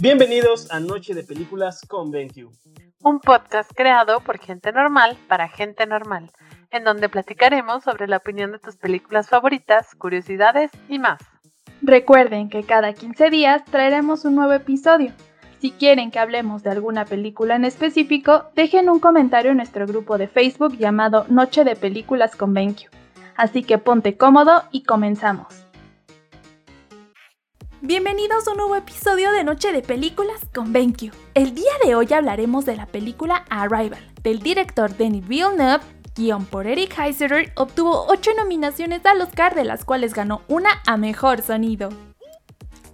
Bienvenidos a Noche de Películas con BenQ. Un podcast creado por gente normal para gente normal, en donde platicaremos sobre la opinión de tus películas favoritas, curiosidades y más. Recuerden que cada 15 días traeremos un nuevo episodio. Si quieren que hablemos de alguna película en específico, dejen un comentario en nuestro grupo de Facebook llamado Noche de Películas con BenQ. Así que ponte cómodo y comenzamos. Bienvenidos a un nuevo episodio de Noche de Películas con BenQ. El día de hoy hablaremos de la película Arrival, del director Denis Villeneuve, guion por Eric Heiserer, obtuvo 8 nominaciones al Oscar, de las cuales ganó una a Mejor Sonido.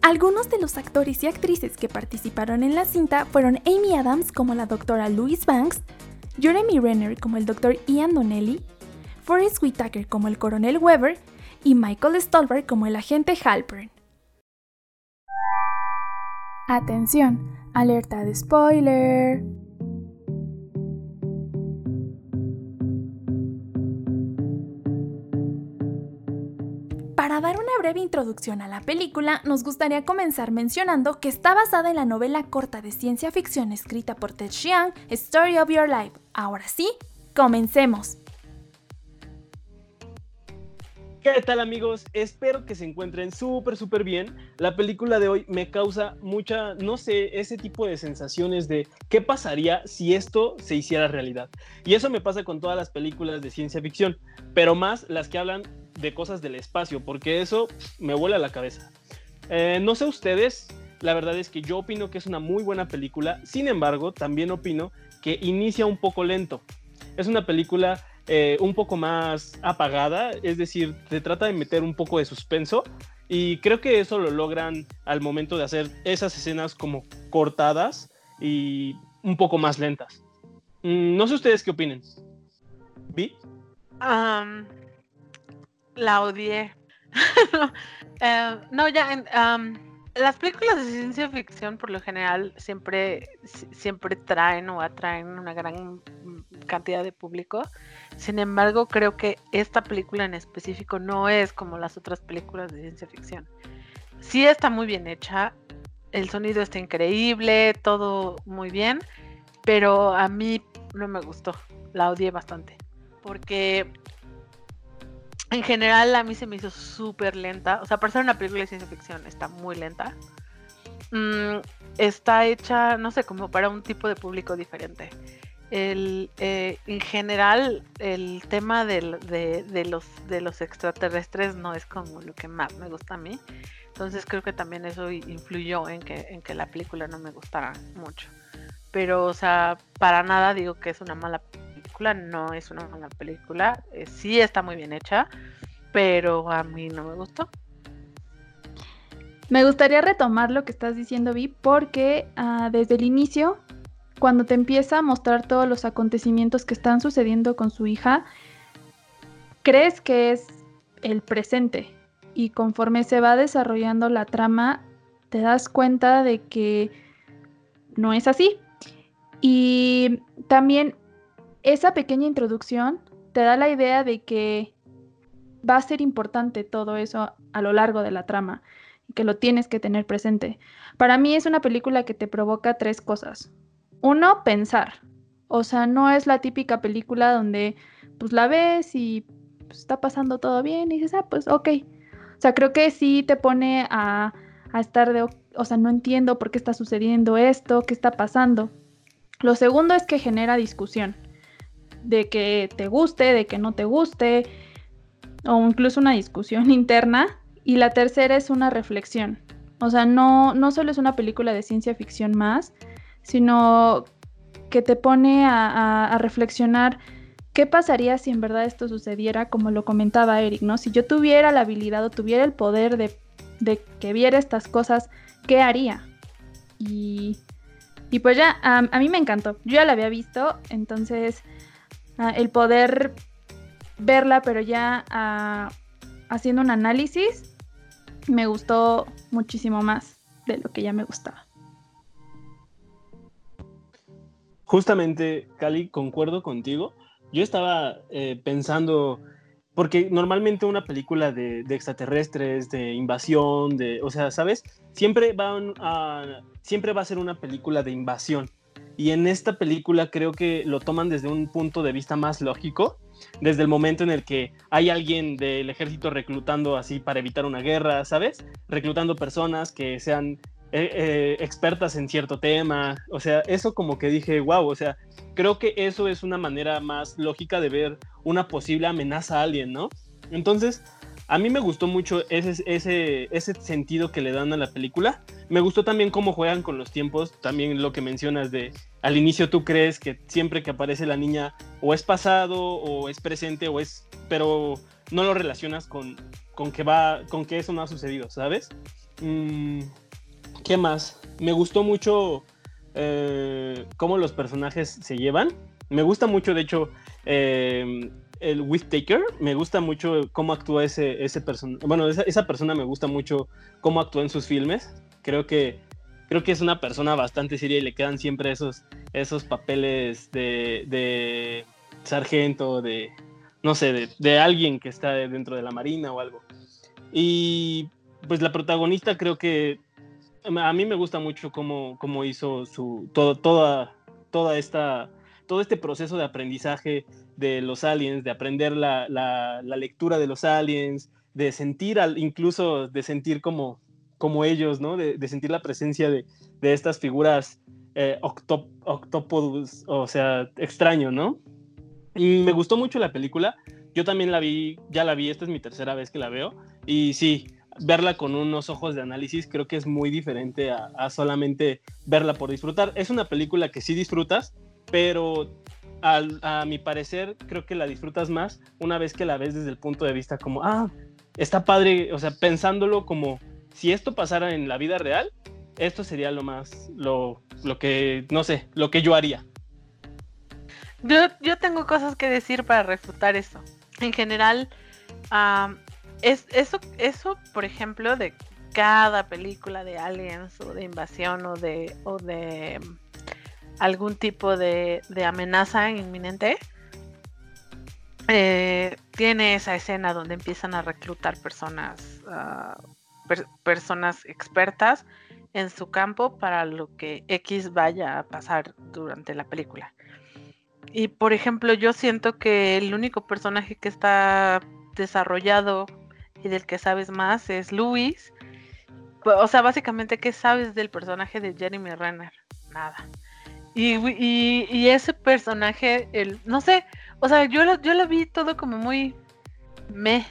Algunos de los actores y actrices que participaron en la cinta fueron Amy Adams como la doctora Louise Banks, Jeremy Renner como el doctor Ian Donnelly, Forrest Whitaker como el coronel Weber y Michael Stolberg como el agente Halpern. Atención, alerta de spoiler. Para dar una breve introducción a la película, nos gustaría comenzar mencionando que está basada en la novela corta de ciencia ficción escrita por Ted Chiang, Story of Your Life. Ahora sí, comencemos. ¿Qué tal amigos? Espero que se encuentren súper, súper bien. La película de hoy me causa mucha, no sé, ese tipo de sensaciones de qué pasaría si esto se hiciera realidad. Y eso me pasa con todas las películas de ciencia ficción, pero más las que hablan de cosas del espacio, porque eso me vuela la cabeza. Eh, no sé ustedes, la verdad es que yo opino que es una muy buena película, sin embargo, también opino que inicia un poco lento. Es una película eh, un poco más apagada, es decir, se trata de meter un poco de suspenso y creo que eso lo logran al momento de hacer esas escenas como cortadas y un poco más lentas. Mm, no sé ustedes qué opinen. ¿Vi? la odié. Eh, no, ya, las películas de ciencia ficción por lo general siempre, siempre traen o atraen una gran cantidad de público. Sin embargo, creo que esta película en específico no es como las otras películas de ciencia ficción. Sí está muy bien hecha, el sonido está increíble, todo muy bien, pero a mí no me gustó, la odié bastante. Porque en general a mí se me hizo súper lenta. O sea, para ser una película de ciencia ficción está muy lenta. Mm, está hecha, no sé, como para un tipo de público diferente. El, eh, en general, el tema de, los, extraterrestres no es como lo que más me gusta a mí. Entonces creo que también eso influyó en que, en que la película no me gustara mucho. Pero, o sea, para nada digo que es una mala no es una mala película, eh, sí está muy bien hecha, pero a mí no me gustó. Me gustaría retomar lo que estás diciendo, Vi, porque ah, desde el inicio, cuando te empieza a mostrar todos los acontecimientos que están sucediendo con su hija, crees que es el presente. Y conforme se va desarrollando la trama, te das cuenta de que no es así. Y también esa pequeña introducción te da la idea de que va a ser importante todo eso a lo largo de la trama y que lo tienes que tener presente. Para mí es una película que te provoca tres cosas. Uno, pensar. O sea, no es la típica película donde pues la ves y pues, está pasando todo bien y dices, ah, pues ok. O sea, creo que sí te pone a, a estar de, o sea, no entiendo por qué está sucediendo esto, qué está pasando. Lo segundo es que genera discusión de que te guste, de que no te guste, o incluso una discusión interna. Y la tercera es una reflexión. O sea, no, no solo es una película de ciencia ficción más, sino que te pone a, reflexionar qué pasaría si en verdad esto sucediera, como lo comentaba Eric, ¿no? Si yo tuviera la habilidad o tuviera el poder de, que viera estas cosas, ¿qué haría? Y, y pues ya, a mí me encantó. Yo ya la había visto, entonces Ah, el poder verla, pero ya ah, haciendo un análisis, me gustó muchísimo más de lo que ya me gustaba. Justamente, Cali, concuerdo contigo. Yo estaba eh, pensando porque normalmente una película de, extraterrestres, de invasión, de, o sea, ¿sabes? Siempre, van a, siempre va a ser una película de invasión. Y en esta película creo que lo toman desde un punto de vista más lógico, desde el momento en el que hay alguien del ejército reclutando así para evitar una guerra, ¿sabes? Reclutando personas que sean eh, eh, expertas en cierto tema. O sea, eso como que dije, wow, o sea, creo que eso es una manera más lógica de ver una posible amenaza a alguien, ¿no? Entonces, a mí me gustó mucho ese, ese, ese sentido que le dan a la película. Me gustó también cómo juegan con los tiempos, también lo que mencionas de al inicio tú crees que siempre que aparece la niña o es pasado o es presente o es, pero no lo relacionas con, con que va, con que eso no ha sucedido, ¿sabes? Mm, ¿Qué más? Me gustó mucho eh, cómo los personajes se llevan. Me gusta mucho, de hecho, eh, el With Taker. Me gusta mucho cómo actúa ese, ese persona. Bueno, esa, persona me gusta mucho cómo actúa en sus filmes. Creo que, creo que es una persona bastante seria y le quedan siempre esos, esos papeles de, de sargento, de, no sé, de, de, alguien que está dentro de la marina o algo. Y pues la protagonista creo que a mí me gusta mucho cómo, cómo hizo su, todo, toda, toda esta, todo este proceso de aprendizaje de los aliens, de aprender la, la, lectura de los aliens, de sentir, al, incluso de sentir como, como ellos, ¿no? De, sentir la presencia de, de estas figuras eh, octopus, o sea, extraño, ¿no? Y me gustó mucho la película. Yo también la vi, ya la vi, esta es mi tercera vez que la veo. Y sí, verla con unos ojos de análisis creo que es muy diferente a, solamente verla por disfrutar. Es una película que sí disfrutas, pero a mi parecer creo que la disfrutas más una vez que la ves desde el punto de vista como, ah, está padre, o sea, pensándolo como si esto pasara en la vida real, esto sería lo más, lo, lo que, no sé, lo que yo haría. Yo, yo tengo cosas que decir para refutar eso. En general, es, eso, eso, por ejemplo, de cada película de aliens o de invasión o de, o de algún tipo de, amenaza inminente, eh, tiene esa escena donde empiezan a reclutar personas, ah, personas expertas en su campo para lo que X vaya a pasar durante la película. Y por ejemplo, yo siento que el único personaje que está desarrollado y del que sabes más es Luis. O sea, básicamente, ¿qué sabes del personaje de Jeremy Renner? Nada. Y, ese personaje, el, no sé, o sea, yo lo, yo lo vi todo como muy me,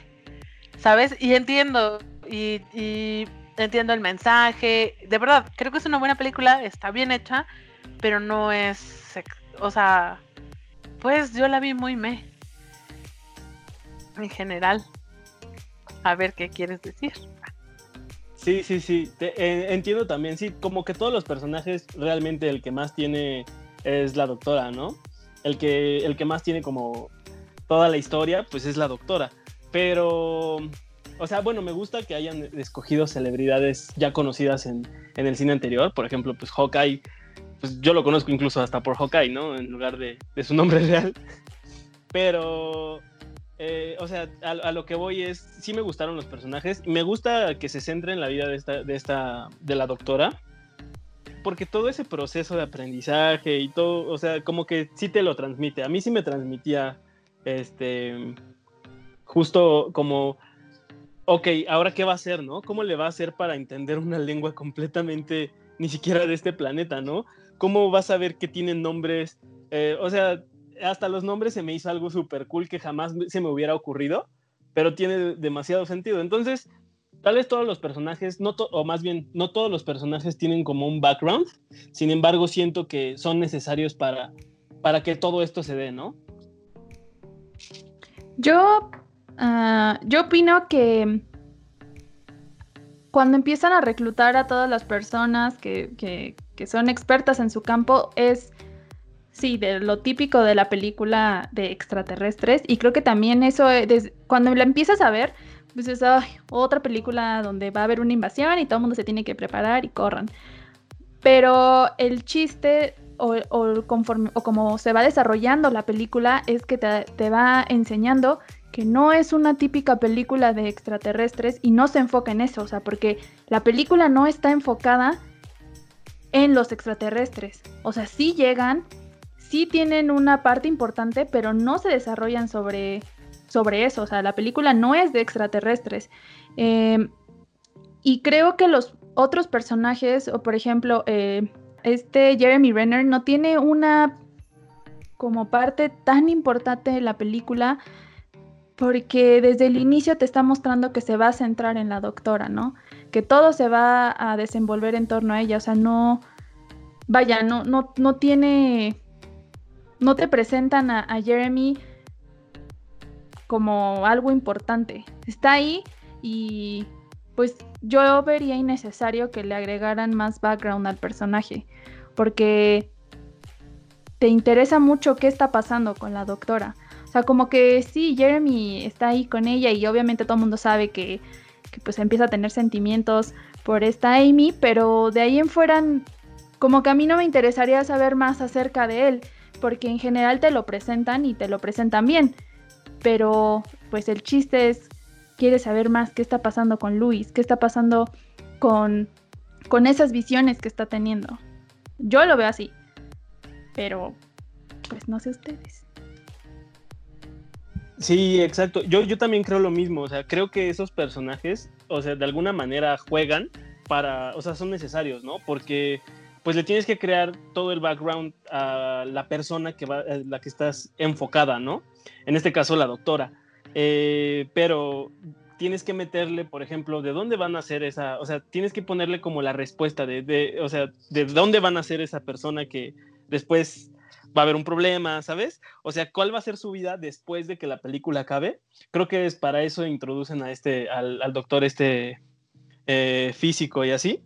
¿sabes? Y entiendo, y, y entiendo el mensaje. De verdad, creo que es una buena película, está bien hecha, pero no es, o sea, pues yo la vi muy me. En general a ver qué quieres decir. Sí, sí, sí, eh, entiendo también, sí, como que todos los personajes realmente el que más tiene es la doctora, ¿no? El que, el que más tiene como toda la historia, pues es la doctora. Pero, o sea, bueno, me gusta que hayan escogido celebridades ya conocidas en, el cine anterior. Por ejemplo, pues Hawkeye, pues yo lo conozco incluso hasta por Hawkeye, ¿no? En lugar de, de su nombre real. Pero eh, o sea, a, lo que voy es, sí me gustaron los personajes, me gusta que se centre en la vida de esta, de esta, de la doctora, porque todo ese proceso de aprendizaje y todo, o sea, como que sí te lo transmite, a mí sí me transmitía, este, justo como, ok, ahora qué va a hacer, ¿no? ¿Cómo le va a hacer para entender una lengua completamente, ni siquiera de este planeta, ¿no? ¿Cómo va a saber que tienen nombres? Eh, o sea, hasta los nombres se me hizo algo súper cool que jamás se me hubiera ocurrido, pero tiene demasiado sentido. Entonces, tal vez todos los personajes, no o más bien, no todos los personajes tienen como un background, sin embargo, siento que son necesarios para, para que todo esto se dé, ¿no? Yo, ah, yo opino que cuando empiezan a reclutar a todas las personas que, que son expertas en su campo, es Sí, de lo típico de la película de extraterrestres. Y creo que también eso, eh, cuando la empiezas a ver, pues es otra película donde va a haber una invasión y todo el mundo se tiene que preparar y corran. Pero el chiste o, conforme, o como se va desarrollando la película es que te, va enseñando que no es una típica película de extraterrestres y no se enfoca en eso, o sea, porque la película no está enfocada en los extraterrestres. O sea, sí llegan, sí tienen una parte importante, pero no se desarrollan sobre, sobre eso. O sea, la película no es de extraterrestres. Em, y creo que los otros personajes, o por ejemplo, eh, este Jeremy Renner no tiene una como parte tan importante de la película porque desde el inicio te está mostrando que se va a centrar en la doctora, ¿no? Que todo se va a desenvolver en torno a ella, o sea, no, vaya, no, no, no tiene, no te presentan a, Jeremy como algo importante. Está ahí y pues yo vería innecesario que le agregaran más background al personaje, porque te interesa mucho qué está pasando con la doctora. O sea, como que sí, Jeremy está ahí con ella y obviamente todo el mundo sabe que, pues empieza a tener sentimientos por esta Amy, pero de ahí en fuera como que a mí no me interesaría saber más acerca de él, porque en general te lo presentan y te lo presentan bien, pero pues el chiste es, quieres saber más qué está pasando con Luis, qué está pasando con, con esas visiones que está teniendo. Yo lo veo así, pero pues no sé ustedes. Sí, exacto. Yo, yo también creo lo mismo. O sea, creo que esos personajes, o sea, de alguna manera juegan para, o sea, son necesarios, ¿no? Porque pues le tienes que crear todo el background a la persona que va, la que estás enfocada, ¿no? En este caso, la doctora. Eh, pero tienes que meterle, por ejemplo, de dónde van a ser esa, o sea, tienes que ponerle como la respuesta de, de, o sea, de dónde van a ser esa persona que después va a haber un problema, ¿sabes? O sea, ¿cuál va a ser su vida después de que la película acabe? Creo que es para eso introducen a este, al, doctor este eh, físico y así.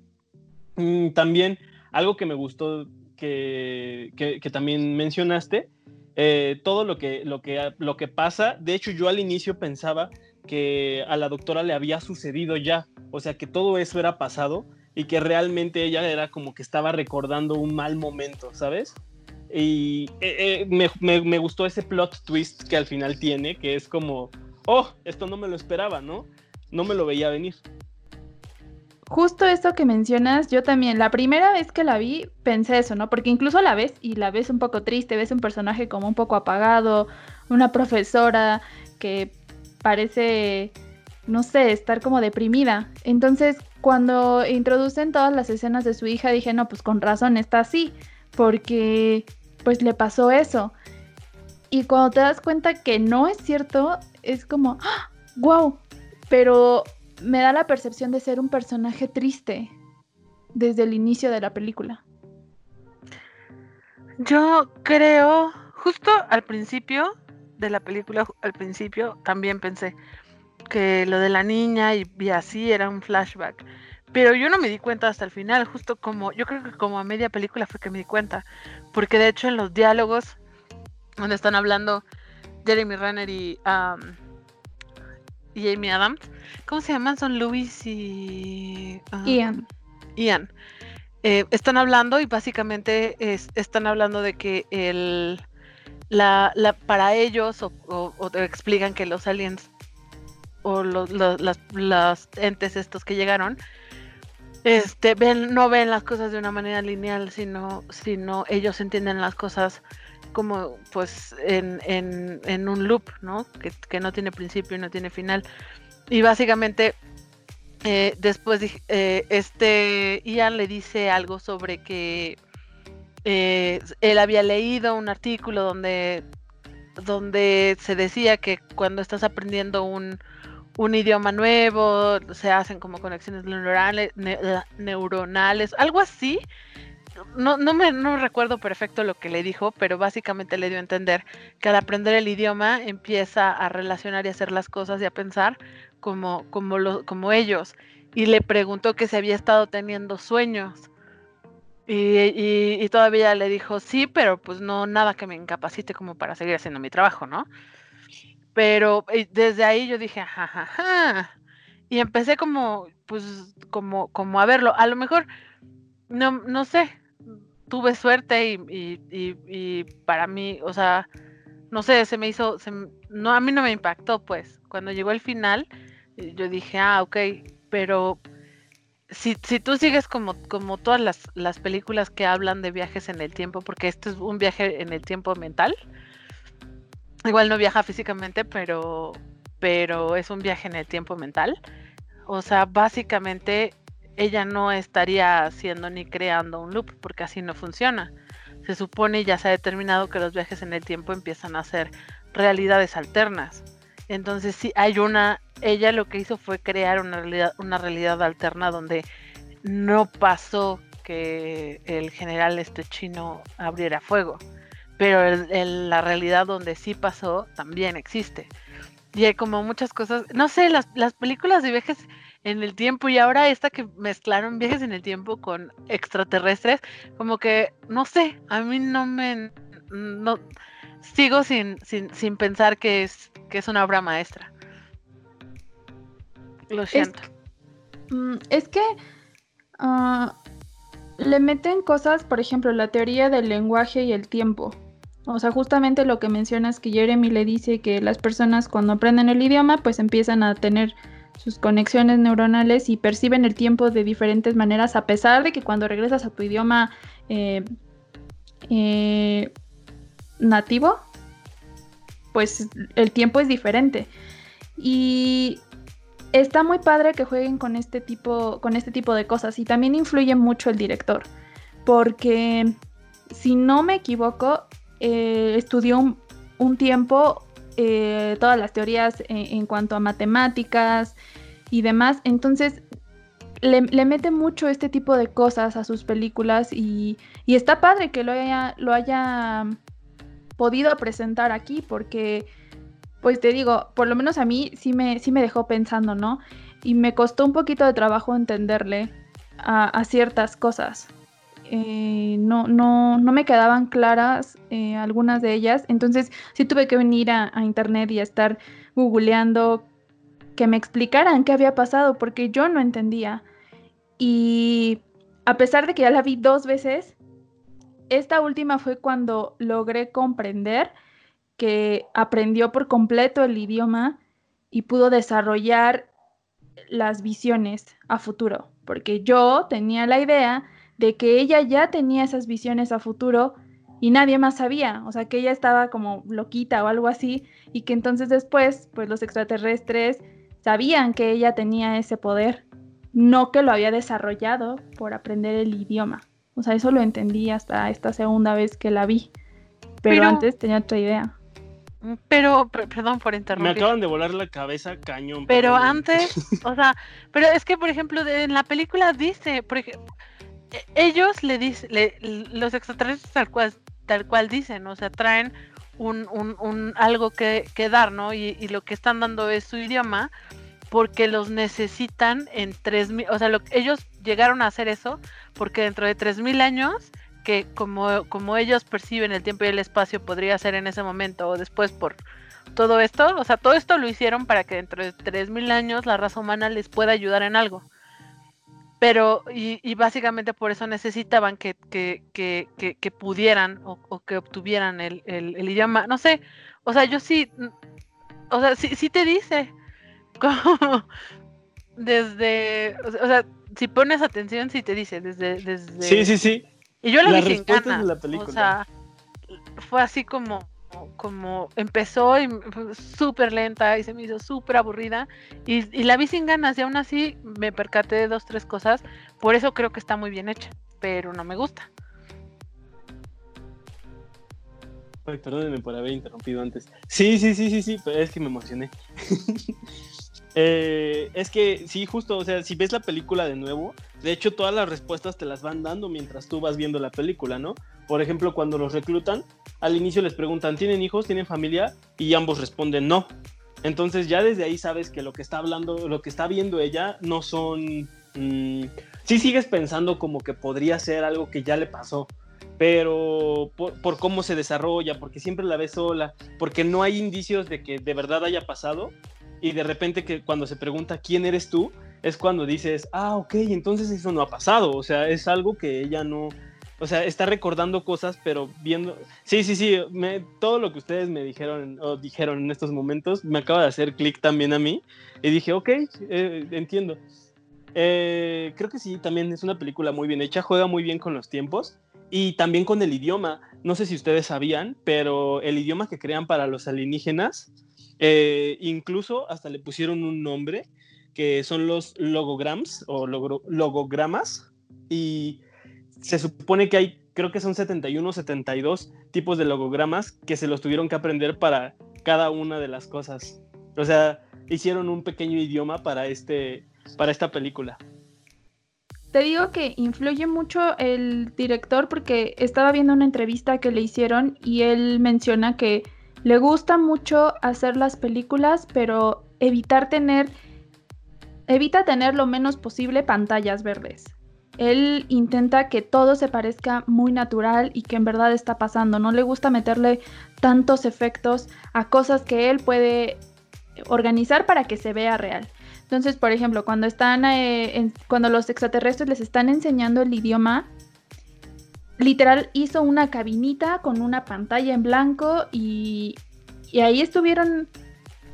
Mm, también algo que me gustó que, también mencionaste, eh, todo lo que, lo, que, lo que pasa, de hecho yo al inicio pensaba que a la doctora le había sucedido ya, o sea que todo eso era pasado y que realmente ella era como que estaba recordando un mal momento, ¿sabes? Y eh, eh, me, me, gustó ese plot twist que al final tiene, que es como, oh, esto no me lo esperaba, ¿no? No me lo veía venir justo esto que mencionas, yo también, la primera vez que la vi, pensé eso, ¿no? Porque incluso la ves y la ves un poco triste, ves un personaje como un poco apagado, una profesora que parece, no sé, estar como deprimida. Entonces, cuando introducen todas las escenas de su hija, dije, no, pues con razón está así, porque pues le pasó eso. Y cuando te das cuenta que no es cierto, es como, wow, ¡ah! pero me da la percepción de ser un personaje triste desde el inicio de la película. Yo creo, justo al principio de la película, al principio también pensé que lo de la niña y, así era un flashback. Pero yo no me di cuenta hasta el final, justo como, yo creo que como a media película fue que me di cuenta. Porque de hecho en los diálogos donde están hablando Jeremy Renner y y Amy Adams. ¿Cómo se llaman? Son Luis y. Ah, Ian. Ian. Eh, están hablando y básicamente están hablando de que el, la, para ellos o, explican que los aliens o los, las, entes estos que llegaron este ven no ven las cosas de una manera lineal sino sino ellos entienden las cosas como pues en, en, un loop, ¿no? Que, no tiene principio y no tiene final. Y básicamente eh, después eh, este Ian le dice algo sobre que eh, él había leído un artículo donde, donde se decía que cuando estás aprendiendo un, un idioma nuevo se hacen como conexiones neuronales, neuronales algo así no, no me no recuerdo perfecto lo que le dijo, pero básicamente le dio a entender que al aprender el idioma empieza a relacionar y hacer las cosas y a pensar como, como, lo, como ellos. Y le preguntó que si había estado teniendo sueños. Y, y, todavía le dijo, sí, pero pues no nada que me incapacite como para seguir haciendo mi trabajo, ¿no? Pero desde ahí yo dije, jajaja. Y empecé como, pues, como, como a verlo. A lo mejor, no, no sé, tuve suerte y, para mí, o sea, no sé, se me hizo, no, a mí no me impactó, pues. Cuando llegó el final, yo dije, ah, ok, pero si, si tú sigues como, como todas las, las películas que hablan de viajes en el tiempo, porque esto es un viaje en el tiempo mental, igual no viaja físicamente, pero, pero es un viaje en el tiempo mental. O sea, básicamente ella no estaría haciendo ni creando un loop, porque así no funciona. Se supone ya se ha determinado que los viajes en el tiempo empiezan a ser realidades alternas. Entonces, si hay una, ella lo que hizo fue crear una realidad, una realidad alterna donde no pasó que el general este chino abriera fuego, pero la realidad donde sí pasó también existe. Y hay como muchas cosas, no sé, las, las películas de viajes en el tiempo y ahora esta que mezclaron viajes en el tiempo con extraterrestres, como que, no sé, a mí no me, no, sigo sin, sin, pensar que es, que es una obra maestra. Lo siento. Mm, es, que ah, le meten cosas, por ejemplo, la teoría del lenguaje y el tiempo. O sea, justamente lo que mencionas que Jeremy le dice que las personas cuando aprenden el idioma, pues empiezan a tener sus conexiones neuronales y perciben el tiempo de diferentes maneras, a pesar de que cuando regresas a tu idioma eh, eh, nativo, pues el tiempo es diferente. Y está muy padre que jueguen con este tipo, con este tipo de cosas. Y también influye mucho el director. Porque, si no me equivoco, eh, estudió un, tiempo eh, todas las teorías en, cuanto a matemáticas y demás. Entonces, le, mete mucho este tipo de cosas a sus películas y, está padre que lo haya, lo haya podido presentar aquí porque, pues te digo, por lo menos a mí sí me, sí me dejó pensando, ¿no? Y me costó un poquito de trabajo entenderle a, ciertas cosas. Eh, no, no, no me quedaban claras eh, algunas de ellas, entonces sí tuve que venir a, a internet y a estar googleando que me explicaran qué había pasado, porque yo no entendía. Y a pesar de que ya la vi dos veces, esta última fue cuando logré comprender que aprendió por completo el idioma y pudo desarrollar las visiones a futuro, porque yo tenía la idea de que ella ya tenía esas visiones a futuro y nadie más sabía, o sea, que ella estaba como loquita o algo así y que entonces después, pues los extraterrestres sabían que ella tenía ese poder, no que lo había desarrollado por aprender el idioma. O sea, eso lo entendí hasta esta segunda vez que la vi. Pero, antes tenía otra idea. Mm, pero, perdón por interrumpir. Me acaban de volar la cabeza cañón. Pero antes, o sea, pero es que, por ejemplo, en la película dice, por ejemplo, ellos le dicen, los extraterrestres tal cual, tal cual dicen, o sea, traen un, un, un algo que, que, dar, ¿no? Y, y, lo que están dando es su idioma, porque los necesitan en 3000, o sea, lo, ellos llegaron a hacer eso porque dentro de 3000 años, que como, como ellos perciben el tiempo y el espacio podría ser en ese momento o después por todo esto, o sea, todo esto lo hicieron para que dentro de 3000 años la raza humana les pueda ayudar en algo. Pero, y, básicamente por eso necesitaban que, que, que, que pudieran o, que obtuvieran el, el, el, idioma. No sé, o sea, yo sí, o sea, sí, sí te dice, como desde, o sea, si pones atención, si te dice desde, desde... Sí, sí, sí. Y yo la, vi sin ganas. O sea, fue así como, como empezó y súper lenta y se me hizo súper aburrida y, la vi sin ganas y aún así me percaté de dos, tres cosas. Por eso creo que está muy bien hecha, pero no me gusta. Ay, perdónenme por haber interrumpido antes. Sí, sí, sí, sí, sí, pero es que me emocioné. Eh, es que sí, justo, o sea, si ves la película de nuevo, de hecho todas las respuestas te las van dando mientras tú vas viendo la película, ¿no? Por ejemplo, cuando los reclutan, al inicio les preguntan, ¿tienen hijos? ¿Tienen familia? Y ambos responden no. Entonces ya desde ahí sabes que lo que está hablando, lo que está viendo ella no son... Mm, sí sigues pensando como que podría ser algo que ya le pasó, pero por, por, cómo se desarrolla, porque siempre la ves sola, porque no hay indicios de que de verdad haya pasado, y de repente que cuando se pregunta quién eres tú, es cuando dices, ah, ok, entonces eso no ha pasado, o sea, es algo que ella no, o sea, está recordando cosas, pero viendo. Sí, sí, sí. todo lo que ustedes me dijeron o dijeron en estos momentos me acaba de hacer clic también a mí. Y dije, ok, eh, entiendo. Eh, creo que sí, también es una película muy bien hecha, juega muy bien con los tiempos y también con el idioma. No sé si ustedes sabían, pero el idioma que crean para los alienígenas, eh, incluso hasta le pusieron un nombre, que son los logograms o logogramas. Y se supone que hay, creo que son 71 72 tipos de logogramas que se los tuvieron que aprender para cada una de las cosas. O sea, hicieron un pequeño idioma para, este, para esta película. Te digo que influye mucho el director porque estaba viendo una entrevista que le hicieron y él menciona que le gusta mucho hacer las películas, pero evitar tener evita tener lo menos posible pantallas verdes. Él intenta que todo se parezca muy natural y que en verdad está pasando. No le gusta meterle tantos efectos a cosas que él puede organizar para que se vea real. Entonces, por ejemplo, cuando están eh, cuando los extraterrestres les están enseñando el idioma, literal hizo una cabinita con una pantalla en blanco y, ahí estuvieron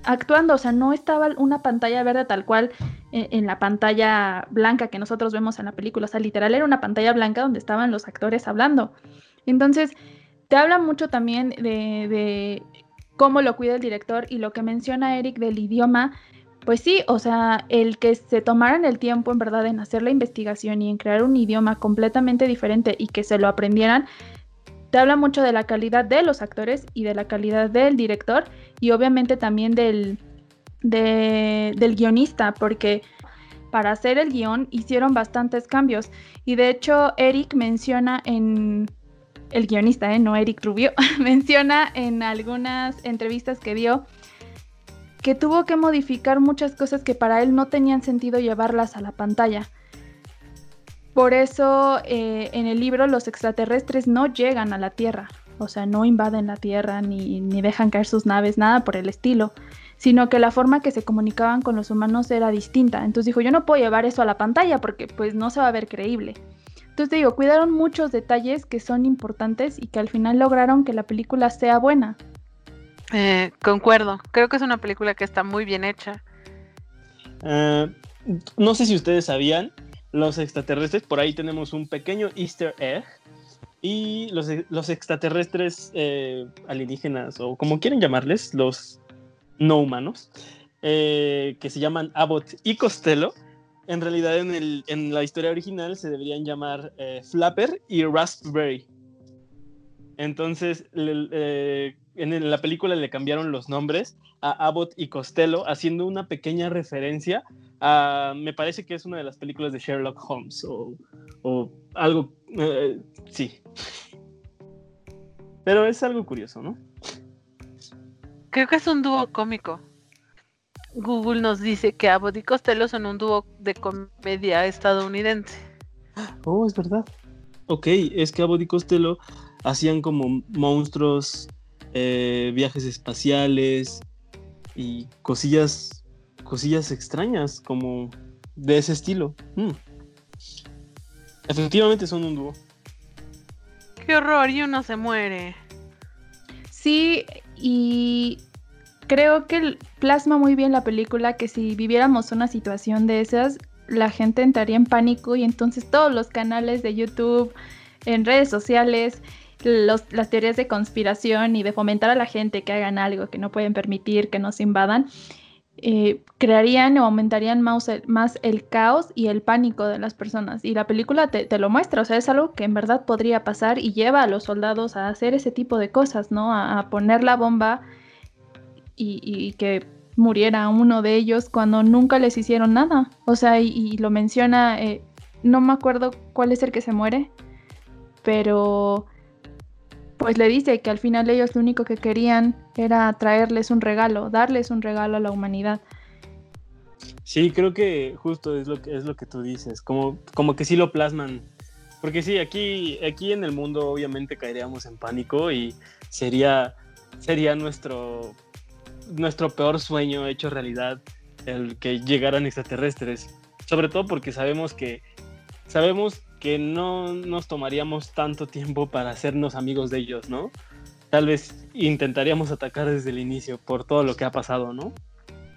actuando, o sea, no estaba una pantalla verde tal cual en, la pantalla blanca que nosotros vemos en la película, o sea, literal era una pantalla blanca donde estaban los actores hablando. Entonces, te habla mucho también de, cómo lo cuida el director y lo que menciona Eric del idioma, pues sí, o sea, el que se tomaran el tiempo en verdad en hacer la investigación y en crear un idioma completamente diferente y que se lo aprendieran, te habla mucho de la calidad de los actores y de la calidad del director y obviamente también del, del guionista, porque para hacer el guion hicieron bastantes cambios y de hecho Eric menciona en el guionista, ¿eh? no Eric Rubio, menciona en algunas entrevistas que dio que tuvo que modificar muchas cosas que para él no tenían sentido llevarlas a la pantalla. Por eso eh, en el libro los extraterrestres no llegan a la Tierra, o sea, no invaden la Tierra ni, ni dejan caer sus naves, nada por el estilo, sino que la forma que se comunicaban con los humanos era distinta. Entonces dijo, yo no puedo llevar eso a la pantalla porque pues no se va a ver creíble. Entonces digo, cuidaron muchos detalles que son importantes y que al final lograron que la película sea buena. Eh, concuerdo, creo que es una película que está muy bien hecha. Eh, no sé si ustedes sabían, los extraterrestres, por ahí tenemos un pequeño easter egg. Y los, los extraterrestres eh, alienígenas, o como quieren llamarles, los no humanos, eh, que se llaman Abbott y Costello, en realidad en, el, en la historia original se deberían llamar Flapper y Raspberry. Entonces, en la película le cambiaron los nombres a Abbott y Costello, haciendo una pequeña referencia me parece que es una de las películas de Sherlock Holmes o, algo, eh, sí. Pero es algo curioso, ¿no? Creo que es un dúo cómico. Google nos dice que Abbott y Costello son un dúo de comedia estadounidense. Oh, es verdad. Ok, es que Abbott y Costello hacían como monstruos, eh, viajes espaciales y cosillas cosillas extrañas como de ese estilo. Mm. Efectivamente son un dúo. Qué horror, y uno se muere. Sí, y creo que plasma muy bien la película que si viviéramos una situación de esas, la gente entraría en pánico y entonces todos los canales de YouTube, en redes sociales, las teorías de conspiración y de fomentar a la gente que hagan algo que no pueden permitir que nos invadan, eh, crearían o aumentarían más el, más el, caos y el pánico de las personas. Y la película te, lo muestra, o sea, es algo que en verdad podría pasar y lleva a los soldados a hacer ese tipo de cosas, ¿no? A, poner la bomba y, que muriera uno de ellos cuando nunca les hicieron nada. O sea, y, lo menciona, eh, no me acuerdo cuál es el que se muere, pero pues le dice que al final ellos lo único que querían era traerles un regalo, darles un regalo a la humanidad. Sí, creo que justo es lo que es lo que tú dices, como, como que sí lo plasman. Porque sí, aquí, aquí en el mundo obviamente caeríamos en pánico y sería, sería nuestro, nuestro peor sueño hecho realidad el que llegaran extraterrestres. Sobre todo porque sabemos que sabemos que no nos tomaríamos tanto tiempo para hacernos amigos de ellos, ¿no? Tal vez intentaríamos atacar desde el inicio por todo lo que ha pasado, ¿no?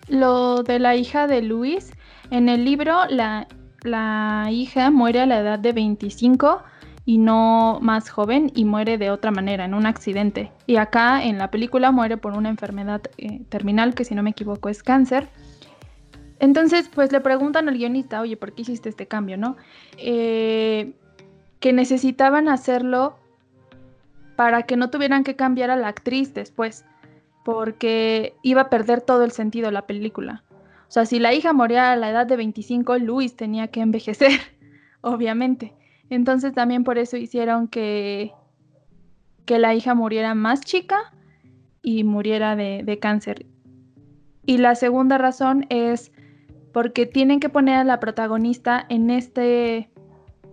Lo de la hija de Luis, en el libro la, la hija muere a la edad de 25 y no más joven y muere de otra manera, en un accidente. Y acá en la película muere por una enfermedad eh, terminal que si no me equivoco es cáncer. Entonces, pues le preguntan al guionista, oye, ¿por qué hiciste este cambio, no? Eh, que necesitaban hacerlo para que no tuvieran que cambiar a la actriz después, porque iba a perder todo el sentido la película. O sea, si la hija moría a la edad de 25, Luis tenía que envejecer, obviamente. Entonces también por eso hicieron que, que la hija muriera más chica y muriera de, de cáncer. Y la segunda razón es porque tienen que poner a la protagonista en este,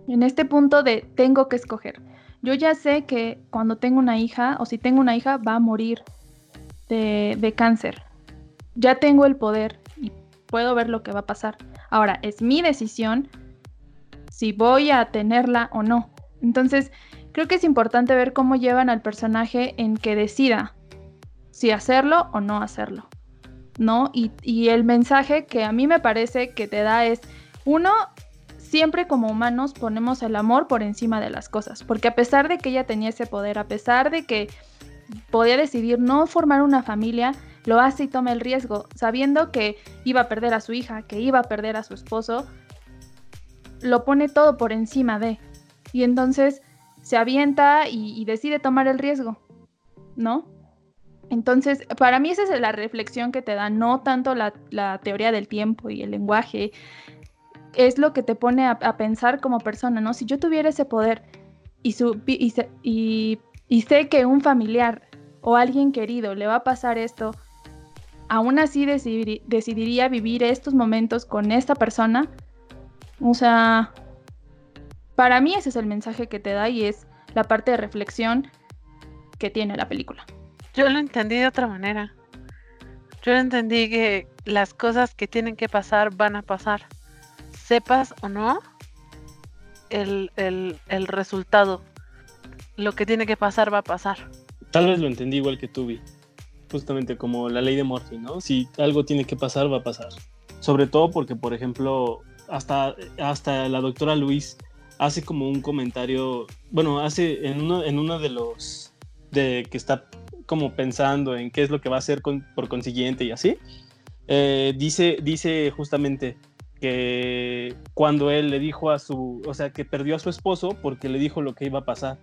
en este punto de tengo que escoger. Yo ya sé que cuando tengo una hija, o si tengo una hija, va a morir de, de cáncer. Ya tengo el poder y puedo ver lo que va a pasar. Ahora, es mi decisión si voy a tenerla o no. Entonces, creo que es importante ver cómo llevan al personaje en que decida si hacerlo o no hacerlo. ¿No? Y, el mensaje que a mí me parece que te da es, uno, siempre como humanos ponemos el amor por encima de las cosas, porque a pesar de que ella tenía ese poder, a pesar de que podía decidir no formar una familia, lo hace y toma el riesgo, sabiendo que iba a perder a su hija, que iba a perder a su esposo, lo pone todo por encima de. Y entonces se avienta y decide tomar el riesgo, ¿no? Entonces, para mí esa es la reflexión que te da, no tanto la, teoría del tiempo y el lenguaje, es lo que te pone a, pensar como persona, ¿no? Si yo tuviera ese poder y, sé que un familiar o alguien querido le va a pasar esto, aún así decidiría vivir estos momentos con esta persona. O sea, para mí ese es el mensaje que te da y es la parte de reflexión que tiene la película. Yo lo entendí de otra manera. Yo entendí que las cosas que tienen que pasar van a pasar. Sepas o no el, resultado. Lo que tiene que pasar va a pasar. Tal vez lo entendí igual que tú, Vi. Justamente como la ley de Murphy, ¿no? Si algo tiene que pasar, va a pasar. Sobre todo porque, por ejemplo, hasta, hasta la doctora Luis hace como un comentario, bueno, hace en uno, en uno de los de que está como pensando en qué es lo que va a hacer por consiguiente y así, eh, dice, dice justamente que cuando él le dijo a su, o sea, que perdió a su esposo porque le dijo lo que iba a pasar,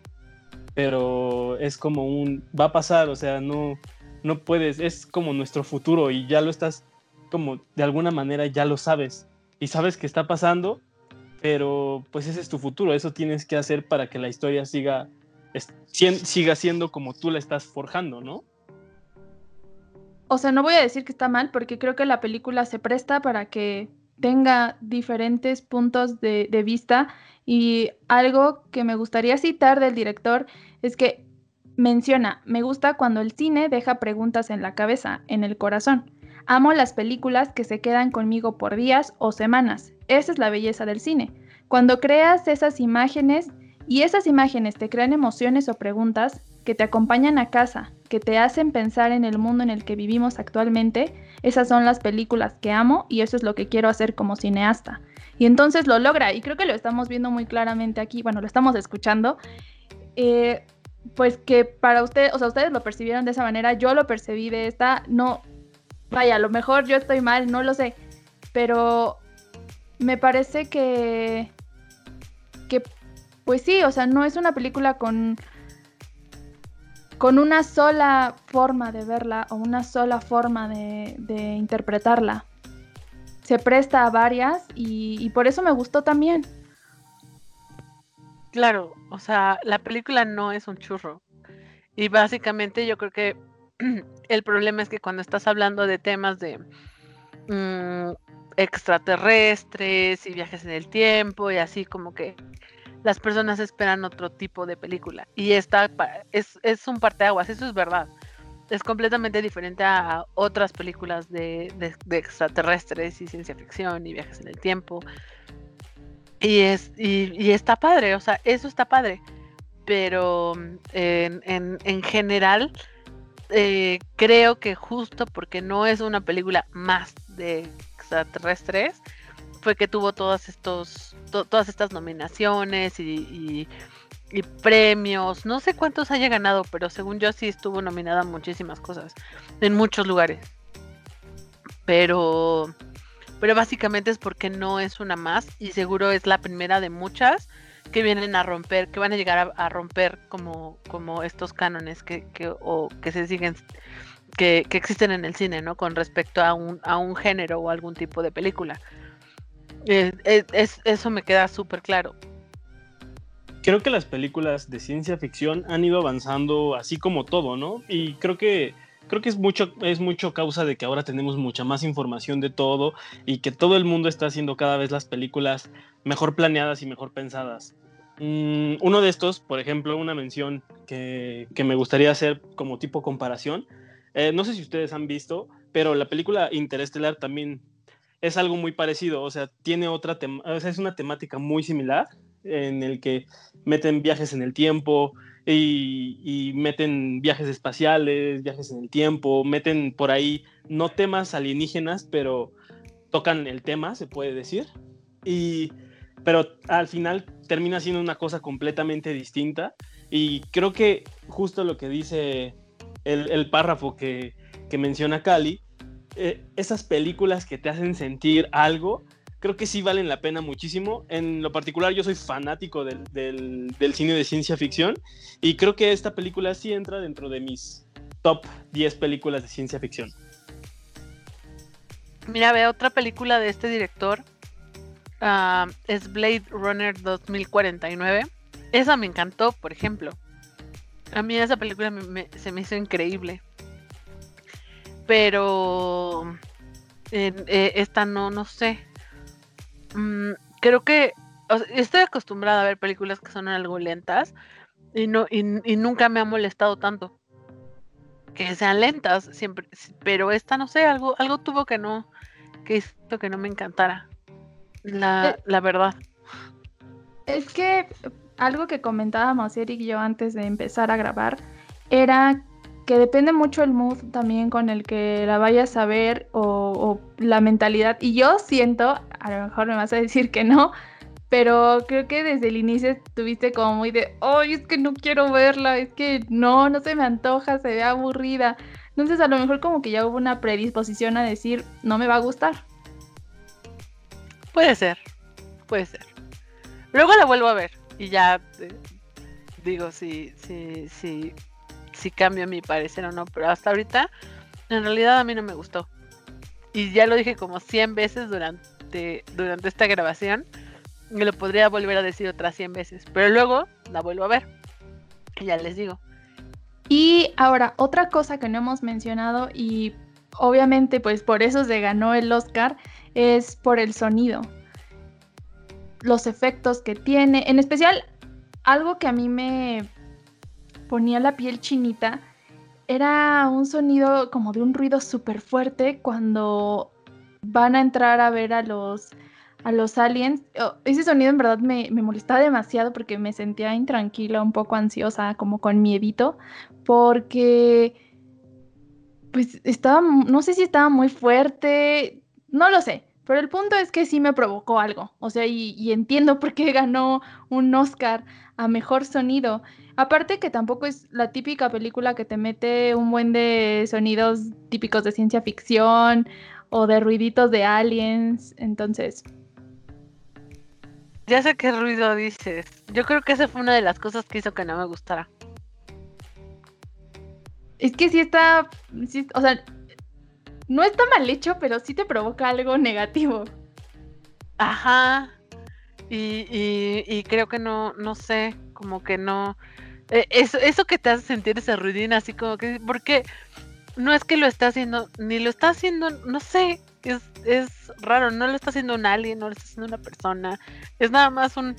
pero es como un, va a pasar, o sea, no, no puedes, es como nuestro futuro y ya lo estás, como de alguna manera ya lo sabes y sabes que está pasando, pero pues ese es tu futuro, eso tienes que hacer para que la historia siga siga siendo como tú la estás forjando, ¿no? O sea, no voy a decir que está mal, porque creo que la película se presta para que tenga diferentes puntos de, de vista y algo que me gustaría citar del director es que menciona, me gusta cuando el cine deja preguntas en la cabeza, en el corazón. Amo las películas que se quedan conmigo por días o semanas. Esa es la belleza del cine. Cuando creas esas imágenes y esas imágenes te crean emociones o preguntas que te acompañan a casa, que te hacen pensar en el mundo en el que vivimos actualmente. Esas son las películas que amo y eso es lo que quiero hacer como cineasta. Y entonces lo logra y creo que lo estamos viendo muy claramente aquí, bueno, lo estamos escuchando. Eh, pues que para ustedes, o sea, ustedes lo percibieron de esa manera, yo lo percibí de esta, no, vaya, a lo mejor yo estoy mal, no lo sé, pero me parece que, que pues sí, o sea, no es una película con, con una sola forma de verla o una sola forma de, interpretarla. Se presta a varias y, por eso me gustó también. Claro, o sea, la película no es un churro. Y básicamente yo creo que el problema es que cuando estás hablando de temas de mm, extraterrestres y viajes en el tiempo y así como que las personas esperan otro tipo de película. Y esta es, es un parteaguas, eso es verdad. Es completamente diferente a otras películas de, extraterrestres y ciencia ficción y viajes en el tiempo. Y, es, y, está padre, o sea, eso está padre. Pero en, en, general, eh, creo que justo porque no es una película más de extraterrestres, fue que tuvo todas estos, todas estas nominaciones y, y, premios. No sé cuántos haya ganado, pero según yo sí estuvo nominada a muchísimas cosas, en muchos lugares. Pero pero básicamente es porque no es una más y seguro es la primera de muchas que vienen a romper, que van a llegar a, romper como, como estos cánones que, que, o que se siguen, que, que, existen en el cine, ¿no? Con respecto a un, a un género o algún tipo de película. Es, eso me queda súper claro. Creo que las películas de ciencia ficción han ido avanzando así como todo, ¿no? Y creo que creo que es mucho, es mucho causa de que ahora tenemos mucha más información de todo y que todo el mundo está haciendo cada vez las películas mejor planeadas y mejor pensadas. Mm, uno de estos, por ejemplo, una mención que, me gustaría hacer como tipo comparación. Eh, no sé si ustedes han visto, pero la película Interestelar también es algo muy parecido, o sea, tiene otra, o sea, es una temática muy similar en el que meten viajes en el tiempo, y, meten viajes espaciales, viajes en el tiempo, meten por ahí no temas alienígenas, pero tocan el tema, se puede decir. Y, pero al final termina siendo una cosa completamente distinta. Y creo que justo lo que dice el, párrafo que, menciona Cali, eh, esas películas que te hacen sentir algo, creo que sí valen la pena muchísimo. En lo particular, yo soy fanático del, cine de ciencia ficción y creo que esta película sí entra dentro de mis top 10 películas de ciencia ficción. Mira, ve otra película de este director. Ah, es Blade Runner 2049. Esa me encantó, por ejemplo. A mí esa película se me hizo increíble. Pero eh, esta no, no sé. Mm, creo que estoy acostumbrada a ver películas que son algo lentas y no y, nunca me ha molestado tanto que sean lentas siempre pero esta no sé algo algo tuvo que no que hizo que no me encantara la, eh, la verdad es que algo que comentábamos Eric y yo antes de empezar a grabar era que depende mucho el mood también con el que la vayas a ver o, la mentalidad. Y yo siento, a lo mejor me vas a decir que no, pero creo que desde el inicio estuviste como muy de, ay, es que no quiero verla, es que no, no se me antoja, se ve aburrida. Entonces a lo mejor como que ya hubo una predisposición a decir, no me va a gustar. Puede ser, puede ser. Luego la vuelvo a ver y ya eh, digo si, si, si si cambio mi parecer o no, pero hasta ahorita en realidad a mí no me gustó. Y ya lo dije como 100 veces durante, durante esta grabación. Y lo podría volver a decir otras 100 veces. Pero luego la vuelvo a ver. Y ya les digo. Y ahora, otra cosa que no hemos mencionado y obviamente pues por eso se ganó el Oscar es por el sonido. Los efectos que tiene. En especial, algo que a mí me ponía la piel chinita. Era un sonido como de un ruido súper fuerte cuando van a entrar a ver a los, a los aliens. Ese sonido en verdad me, me, molestaba demasiado porque me sentía intranquila, un poco ansiosa, como con miedito, porque pues estaba, no sé si estaba muy fuerte, no lo sé, pero el punto es que sí me provocó algo, o sea, y, y entiendo por qué ganó un Oscar a mejor sonido. Aparte que tampoco es la típica película que te mete un buen de sonidos típicos de ciencia ficción o de ruiditos de aliens, entonces... Ya sé qué ruido dices. Yo creo que esa fue una de las cosas que hizo que no me gustara. Es que sí está, o sea, no está mal hecho, pero sí te provoca algo negativo. Ajá. Y, y creo que no, no sé, como que no, eh, eso, eso que te hace sentir ese ruidín así como que, porque no es que lo está haciendo, ni lo está haciendo, no sé, es, es raro, no lo está haciendo un alien, no lo está haciendo una persona, es nada más un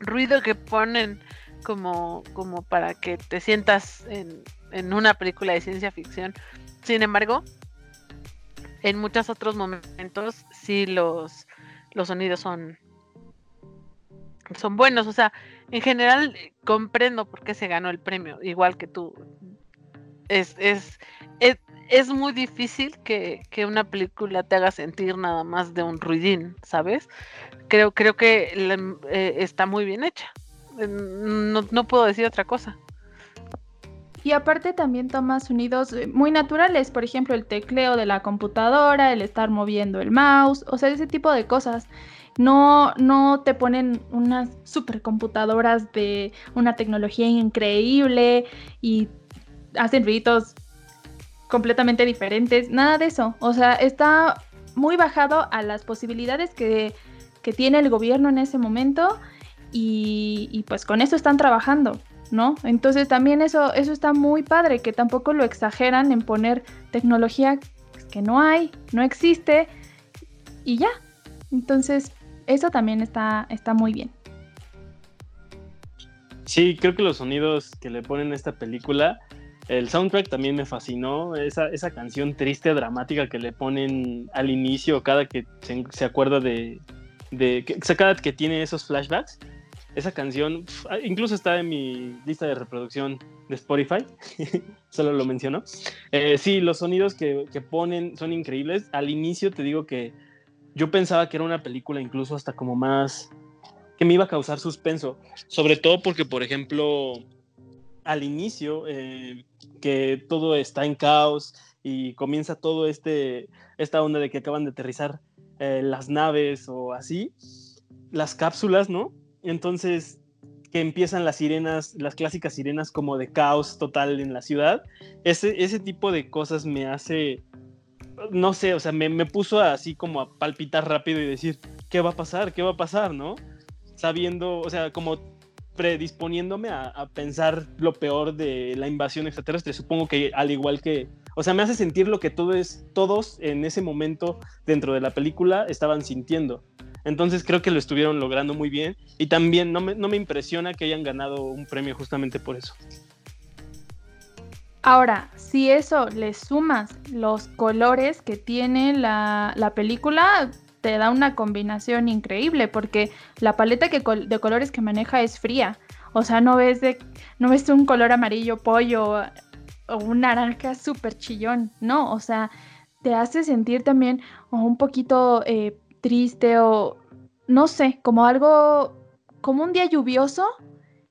ruido que ponen como, como para que te sientas en, en una película de ciencia ficción. Sin embargo, en muchos otros momentos sí los, los sonidos son son buenos. O sea, en general comprendo por qué se ganó el premio, igual que tú. Es, es, es, muy difícil que, una película te haga sentir nada más de un ruidín, ¿sabes? Creo, creo que eh, está muy bien hecha. No, no puedo decir otra cosa. Y aparte también toma sonidos eh, muy naturales, por ejemplo, el tecleo de la computadora, el estar moviendo el mouse, o sea, ese tipo de cosas. No, no te ponen unas supercomputadoras de una tecnología increíble y hacen ruidos completamente diferentes, nada de eso. O sea, está muy bajado a las posibilidades que, que tiene el gobierno en ese momento y, y pues con eso están trabajando. ¿no? Entonces también eso, eso está muy padre, que tampoco lo exageran en poner tecnología que no hay, no existe y ya. Entonces, eso también está, está muy bien. Sí, creo que los sonidos que le ponen a esta película, el soundtrack también me fascinó, esa, esa canción triste, dramática que le ponen al inicio cada que se, acuerda de, de que, cada que tiene esos flashbacks esa canción ah, incluso está en mi lista de reproducción de Spotify, solo lo menciono. Eh, sí, los sonidos que, ponen son increíbles. Al inicio te digo que yo pensaba que era una película incluso hasta como más que me iba a causar suspenso, sobre todo porque, por ejemplo, al inicio, eh, que todo está en caos y comienza todo este, esta onda de que acaban de aterrizar eh, las naves o así, las cápsulas, ¿no? Entonces, que empiezan las sirenas, las clásicas sirenas como de caos total en la ciudad, ese, ese tipo de cosas me hace, no sé, o sea, me, puso así como a palpitar rápido y decir, ¿qué va a pasar? ¿Qué va a pasar? ¿No? Sabiendo, o sea, como predisponiéndome a, a, pensar lo peor de la invasión extraterrestre. Supongo que al igual que, o sea, me hace sentir lo que todo es, todos en ese momento dentro de la película estaban sintiendo. Entonces creo que lo estuvieron logrando muy bien y también no me, impresiona que hayan ganado un premio justamente por eso. Ahora, si eso le sumas los colores que tiene la, película, te da una combinación increíble porque la paleta de colores que maneja es fría. O sea, no ves, de, no ves un color amarillo pollo o un naranja súper chillón, no, o sea, te hace sentir también un poquito eh, triste o no sé, como algo, como un día lluvioso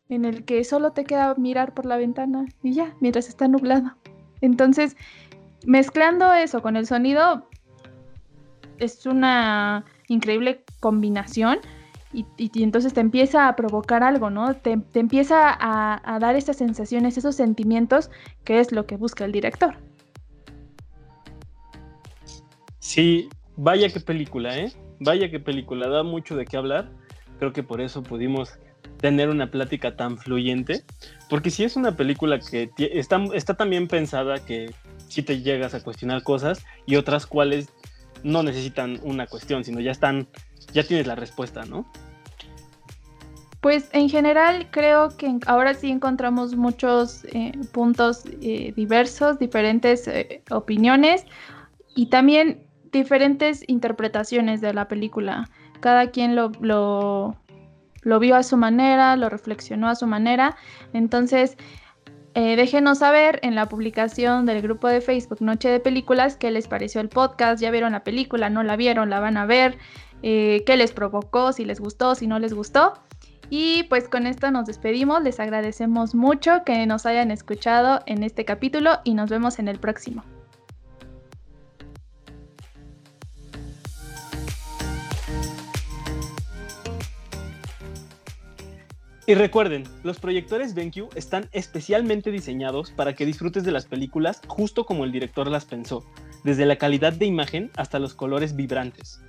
en el que solo te queda mirar por la ventana y ya, mientras está nublado. Entonces, mezclando eso con el sonido, es una increíble combinación y, entonces te empieza a provocar algo, ¿no? Te, empieza a, a, dar esas sensaciones, esos sentimientos, que es lo que busca el director. Sí, vaya qué película, ¿eh? Vaya qué película, da mucho de qué hablar. Creo que por eso pudimos tener una plática tan fluyente, porque si es una película que está, está también pensada que si te llegas a cuestionar cosas y otras cuales no necesitan una cuestión, sino ya están, ya tienes la respuesta, ¿no? Pues en general creo que ahora sí encontramos muchos eh, puntos eh, diversos, diferentes eh, opiniones y también diferentes interpretaciones de la película. Cada quien lo, lo, vio a su manera, lo reflexionó a su manera. Entonces, eh, déjenos saber en la publicación del grupo de Facebook Noche de Películas qué les pareció el podcast, ya vieron la película, no la vieron, la van a ver, eh, qué les provocó, si les gustó, si no les gustó. Y pues con esto nos despedimos, les agradecemos mucho que nos hayan escuchado en este capítulo y nos vemos en el próximo. Y recuerden, los proyectores BenQ están especialmente diseñados para que disfrutes de las películas justo como el director las pensó, desde la calidad de imagen hasta los colores vibrantes.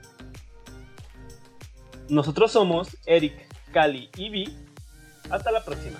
Nosotros somos Eric, Cali y Vi. Hasta la próxima.